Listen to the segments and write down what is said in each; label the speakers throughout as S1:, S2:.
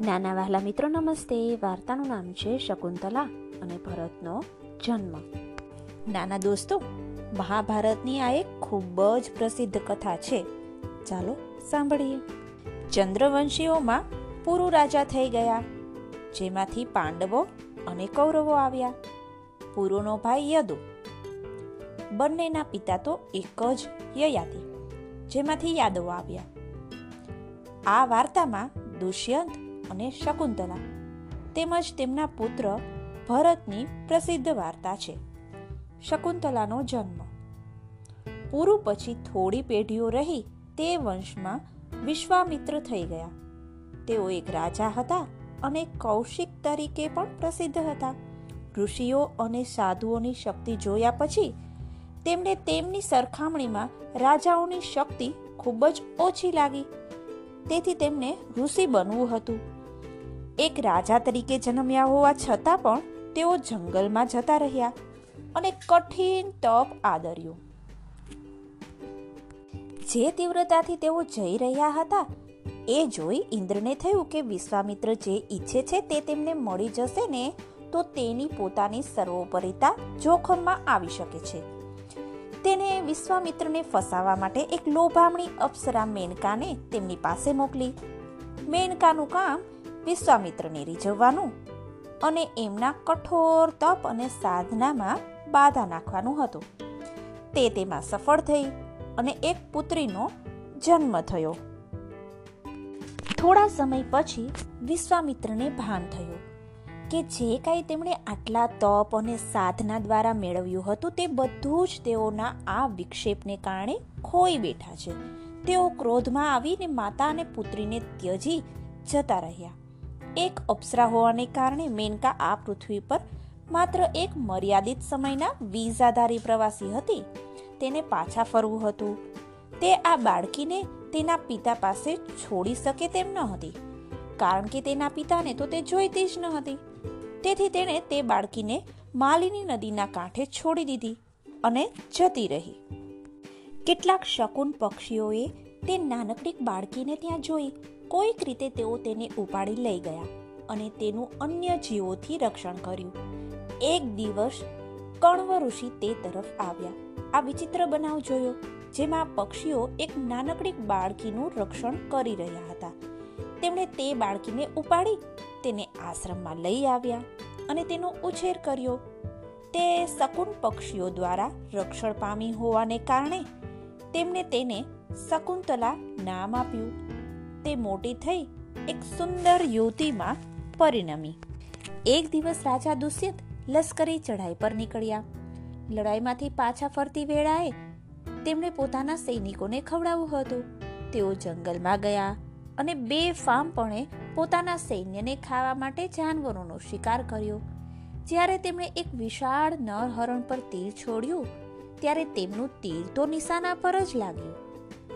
S1: નાના વહેલા મિત્રો નમસ્તે વાર્તાનું નામ છે શકુંતલા અને ભરતનો જન્મ નાના દોસ્તો, મહાભારતની આ એક ખૂબ જ પ્રસિદ્ધ કથા છે. ચાલો સાંભળીએ. ચંદ્રવંશીઓમાં પુરુ રાજા થઈ ગયા, જેમાંથી પાંડવો અને કૌરવો આવ્યા. પુરુનો ભાઈ યદુ. બંનેના પિતા તો એક જ યયાતિ, જેમાંથી યાદવો આવ્યા. આ વાર્તામાં દુષ્યંત અને શકુંતલા તેમજ તેમના પુત્ર ભરતની પ્રસિદ્ધ વાર્તા છે. શકુંતલાનો જન્મ પુરુ પછી થોડી પેઢીઓ રહી તે વંશમાં વિશ્વામિત્ર થઈ ગયા. તેઓ એક રાજા હતા અને કૌશિક તરીકે પણ પ્રસિદ્ધ હતા. ઋષિઓ અને સાધુઓની શક્તિ જોયા પછી તેમને તેમની સરખામણીમાં રાજાઓની શક્તિ ખૂબ જ ઓછી લાગી. તેથી તેમને ઋષિ બનવું હતું. એક રાજા તરીકે જન્મ્યા હોવા છતાં પણ તેઓ જંગલમાં જતા રહ્યા અને કઠિન તપ આદર્યું. જે તીવ્રતાથી તેઓ જઈ રહ્યા હતા, એ જોઈ ઇન્દ્રને થયું કે વિશ્વામિત્ર જે ઈચ્છે છે તે તેમને મળી જશે ને, તો તેની પોતાની સર્વોપરિતા જોખમમાં આવી શકે છે. તેને વિશ્વામિત્રને ફસાવવા માટે એક લોભામણી અપ્સરા મેનકાને તેમની પાસે મોકલી. મેનકાનું કામ વિશ્વામિત્રને રીઝવવાનું અને એમના કઠોર તપ અને સાધનામાં બાધા નાખવાનું હતું. તે તેમાં સફળ થઈ અને એક પુત્રીનો જન્મ થયો. થોડા સમય પછી વિશ્વામિત્રને ભાન થયું કે જે કાંઈ તેમણે આટલા તપ અને સાધના દ્વારા મેળવ્યું હતું તે બધું જ તેઓના આ વિક્ષેપને કારણે ખોઈ બેઠા છે. તેઓ ક્રોધમાં આવીને માતા અને પુત્રીને ત્યજી જતા રહ્યા. એક અપ્સરા હોવાને કારણે મેનકા આ પૃથ્વી પર માત્ર એક મર્યાદિત સમયના વિઝાધારી પ્રવાસી હતી. તેને પાછા ફરવું હતું. તે આ બાળકીને તેના પિતા પાસે છોડી શકે તેમ ન હતી. કારણ કે તેના પિતાને તો તે જોઈતી જ ન હતી. તેથી તેણે તે બાળકીને માલિની નદીના કાંઠે છોડી દીધી અને જતી રહી. કેટલાક શકુન પક્ષીઓએ તે નાનકડી બાળકીને ત્યાં જોઈ કોઈક રીતે તેઓ તેને ઉપાડી લઈ ગયા અને તેનું અન્ય જીવોથી રક્ષણ કર્યું. એક દિવસ કણવ ઋષિ તે તરફ આવ્યા. આ વિચિત્ર બનાવ જોયો, જેમાં પક્ષીઓ એક નાનકડી બાળકીનું રક્ષણ કરી રહ્યા હતા. તેમણે તે બાળકીને ઉપાડી, તેને આશ્રમમાં લઈ આવ્યા અને તેનો ઉછેર કર્યો. તે શકુન પક્ષીઓ દ્વારા રક્ષણ પામી હોવાને કારણે તેમણે તેને શકુંતલા નામ આપ્યું. તે મોટી થઈ એક સુંદર યુવતીમાં પરિણમી. એક દિવસ રાજા દુષ્યંત લશ્કરી ચઢાઈ પર નીકળ્યા. લડાઈમાંથી પાછા ફરતી વેળાએ તેમણે પોતાના સૈનિકોને ખવડાવવું હતું. તેઓ જંગલમાં ગયા અને બે ફામપણે પોતાના સૈન્યને ખાવા માટે જાનવરોનો શિકાર કર્યો. જ્યારે તેમણે એક વિશાળ નરહરણ પર તીર છોડ્યું, ત્યારે તેમનું તીર તો નિશાના પર જ લાગ્યું.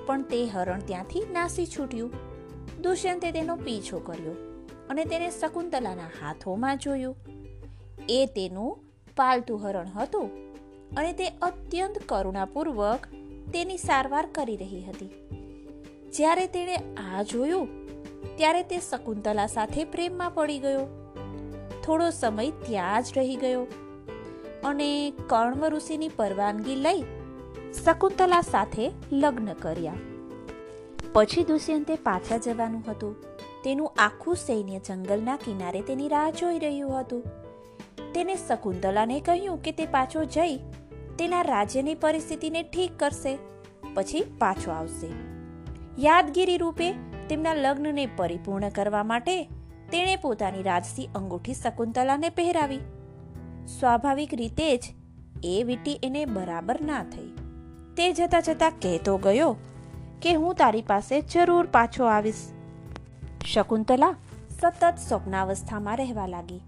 S1: પણ તે હરણ ત્યાંથી નાસી છૂટ્યું. દુષ્યંતે તેનો પીછો કર્યો અને તેને શકુંતલાના હાથોમાં જોયું. એ તેનું પાલતુ હરણ હતું અને તે અત્યંત કરુણાપૂર્વક તેની સારવાર કરી રહી હતી. જ્યારે તેણે આ જોયું, ત્યારે તે શકુંતલા સાથે પ્રેમમાં પડી ગયો. થોડો સમય ત્યાં જ રહી ગયો અને કર્ણવ ઋષિની પરવાનગી લઈ શકુંતલા સાથે લગ્ન કર્યા. પછી દુષ્યંતે પાછા જવાનું હતું. તેનું આખું સૈન્ય જંગલના કિનારે તેની રાહ જોઈ રહ્યું હતું. તેને શકુંતલાને કહ્યું કે તે પાછો જઈ તેના રાજ્યની પરિસ્થિતિને ઠીક કરશે, પછી પાછો આવશે. યાદગીરી રૂપે તેમના લગ્નને પરિપૂર્ણ કરવા માટે તેણે પોતાની રાજસી અંગૂઠી શકુંતલાને પહેરાવી. સ્વાભાવિક રીતે જ એ વીટી એને બરાબર ના થઈ. તે જતા જતા કહેતો ગયો કે હું તારી પાસે જરૂર પાછો આવીશ. શકુંતલા સતત સ્વપ્નાવસ્થામાં રહેવા લાગી.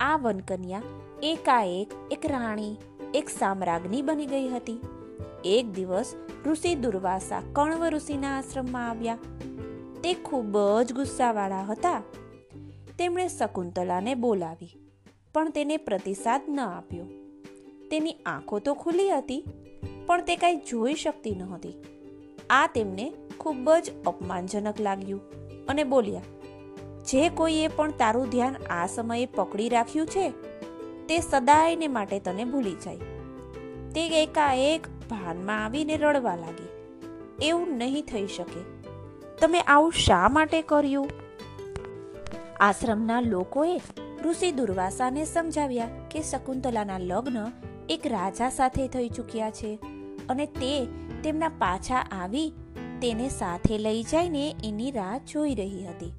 S1: આ વનકન્યા એકાએક એક રાણી, એક સામ્રાજ્ઞી બની ગઈ હતી. એક દિવસ ઋષિ દુર્વાસા કણવ ઋષિના આશ્રમમાં આવ્યા. તે ખૂબ જ ગુસ્સાવાળા હતા. તેમણે શકુંતલાને બોલાવી, પણ તેને પ્રતિસાદ ન આપ્યો. તેની આંખો તો ખુલ્લી હતી, પણ તે કાંઈ જોઈ શકતી નહોતી. આ તેમને ખૂબ જ અપમાનજનક લાગ્યું અને બોલ્યા, જે કોઈએ પણ તારું ધ્યાન આ સમયે પકડી રાખ્યું છે, તે સદાયને માટે તને ભૂલી જાય. તે એકાએક ભાનમાં આવીને રડવા લાગી. એવું નહીં થઈ શકે. તમે આવું શા માટે કર્યું? આશ્રમના લોકોએ ઋષિ દુર્વાસાને સમજાવ્યા કે શકુંતલાના લગ્ન એક રાજા સાથે થઈ ચૂક્યા છે અને તે તેમના પાછા આવી તેને સાથે લઈ જઈને એની રાહ જોઈ રહી હતી.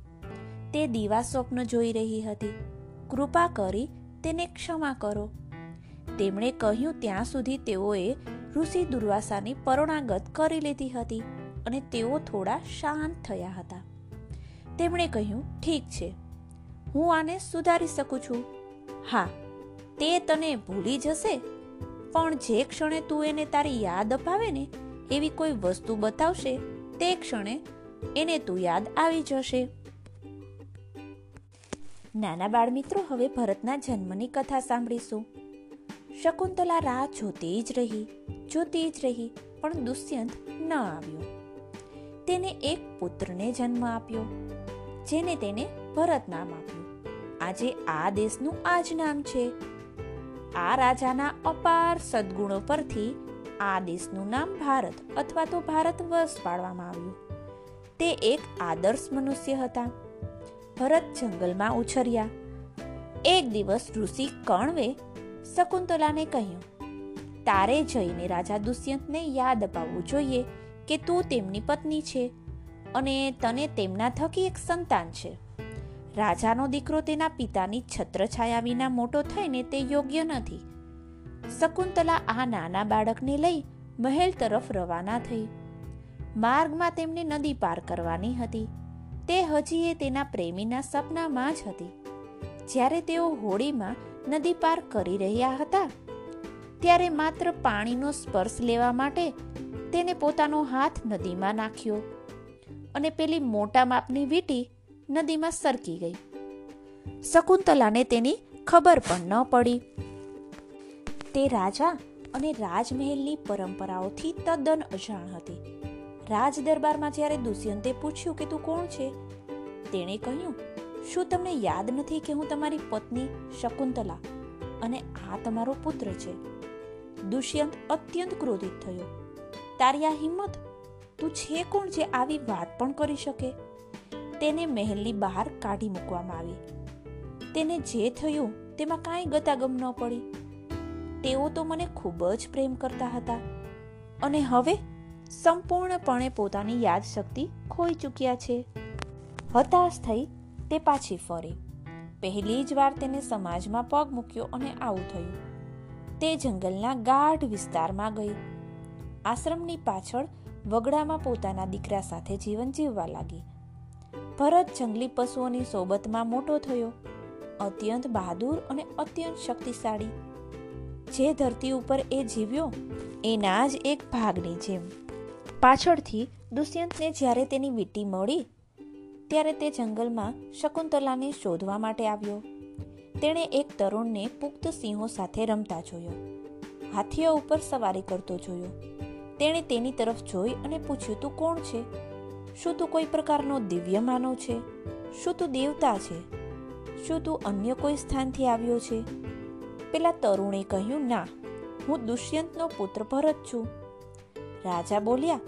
S1: તે દીવા સ્વપ્ન જોઈ રહી હતી. કૃપા કરી તેને ક્ષમા કરો. તેમણે કહ્યું, ત્યાં સુધી તેઓએ ઋષિ દુર્વાસાની પરણાગત કરી લીધી હતી અને તેઓ થોડા શાંત થયા હતા. તેમણે કહ્યું, ઠીક છે. હું આને સુધારી શકું છું. હા, તે તને ભૂલી જશે. પણ જે ક્ષણે તું એને તારી યાદ અપાવે ને એવી કોઈ વસ્તુ બતાવશે તે ક્ષણે એને તું યાદ આવી જશે. નાના બાળ મિત્રો હવે ભરતના જન્મની કથા સાંભળીશું. શકુંતલા રાહ જોતી જ રહી, જોતી જ રહી, પણ દુષ્યંત ન આવ્યો. તેને એક પુત્રને જન્મ આપ્યો, જેને તેને ભરત નામ આપ્યું. આજે આ દેશનું આ જ નામ છે. આ રાજાના અપાર સદગુણો પરથી આ દેશનું નામ ભારત અથવા તો ભારત વર્ષ પાડવામાં આવ્યું. તે એક આદર્શ મનુષ્ય હતા. ભરત જંગલમાં ઉછર્યા. એક દિવસ ઋષિ કણવે શકુંતલાને કહ્યું, તારે જઈને રાજા દુષ્યંતને યાદ અપાવવું જોઈએ કે તું તેમની પત્ની છે અને તને તેમના થકી એક સંતાન છે. રાજાનો દીકરો તેના પિતાની છત્રછાયા વિના મોટો થઈને તે યોગ્ય નથી. શકુંતલા આ નાના બાળકને લઈ મહેલ તરફ રવાના થઈ. માર્ગમાં તેમને નદી પાર કરવાની હતી. તે હજી એ તેના પ્રેમીના સપનામાં જ હતી. જ્યારે તેઓ હોડીમાં નદી પાર કરી રહ્યા હતા, ત્યારે માત્ર પાણીનો સ્પર્શ લેવા માટે તેને પોતાનો હાથ નદીમાં નાખ્યો અને પેલી મોટા માપની વીંટી નદીમાં સરકી ગઈ. શકુંતલાને તેની ખબર પણ ન પડી. તે રાજા અને રાજમહેલની પરંપરાઓથી તદ્દન અજાણ હતી. રાજ દરબારમાં જ્યારે દુષ્યંતે પૂછ્યું કે તું કોણ છે? તેણે કહ્યું, શું તમને યાદ નથી કે હું તમારી પત્ની શકુંતલા અને આ તમારો પુત્ર છે? દુષ્યંત અત્યંત ક્રોધિત થયો. તારી આ હિંમત, તું છે કોણ જે આવી વાત પણ કરી શકે? તેને મહેલની બહાર કાઢી મૂકવામાં આવી. તેને જે થયું તેમાં કાંઈ ગતાગમ ન પડી. તેઓ તો મને ખૂબ જ પ્રેમ કરતા હતા. અને હવે સંપૂર્ણપણે પોતાની યાદશક્તિ ખોઈ ચૂક્યા છે. હતાશ થઈ તે પાછી ફરી. પહેલી જ વાર તેને સમાજમાં પગ મૂક્યો અને આવું થયું. તે જંગલના ગાઢ વિસ્તારમાં ગઈ. આશ્રમની પાછળ વગડામાં પોતાના દીકરા સાથે જીવન જીવવા લાગી. ભરત જંગલી પશુઓની સોબતમાં મોટો થયો. અત્યંત બહાદુર અને અત્યંત શક્તિશાળી. જે ધરતી ઉપર એ જીવ્યો, એના જ એક ભાગની જેમ. પાછળથી દુષ્યંતને જ્યારે તેની વીટી મળી, ત્યારે તે જંગલમાં શકુંતલાને શોધવા માટે આવ્યો. તેણે એક તરુણને પુખ્ત સિંહો સાથે રમતા જોયો. હાથીઓ ઉપર સવારી કરતો જોયો. તેણે તેની તરફ જોઈ અને પૂછ્યું, તું કોણ છે? શું તું કોઈ પ્રકારનો દિવ્ય માનવ છે? શું તું દેવતા છે? શું તું અન્ય કોઈ સ્થાનથી આવ્યો છે? પેલા તરુણે કહ્યું, ના, હું દુષ્યંતનો પુત્ર ભરત છું. રાજા બોલ્યા,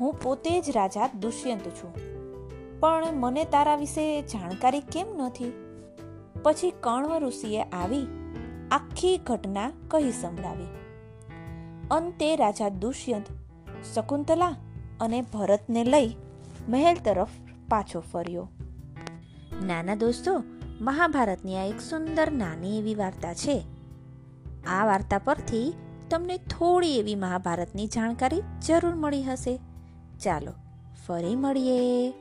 S1: હું પોતે જ રાજા દુષ્યંત છું. પણ મને તારા વિશે જાણકારી કેમ નથી? પછી કણવ ઋષિએ આવી આખી ઘટના કહી સંભળાવી. અંતે રાજા દુષ્યંત શકુંતલા અને ભરતને લઈ મહેલ તરફ પાછો ફર્યો. નાના દોસ્તો મહાભારતની આ એક સુંદર નાની એવી વાર્તા છે. આ વાર્તા પરથી તમને થોડી એવી મહાભારતની જાણકારી જરૂર મળી હશે. ચાલો, ફરી મળીએ.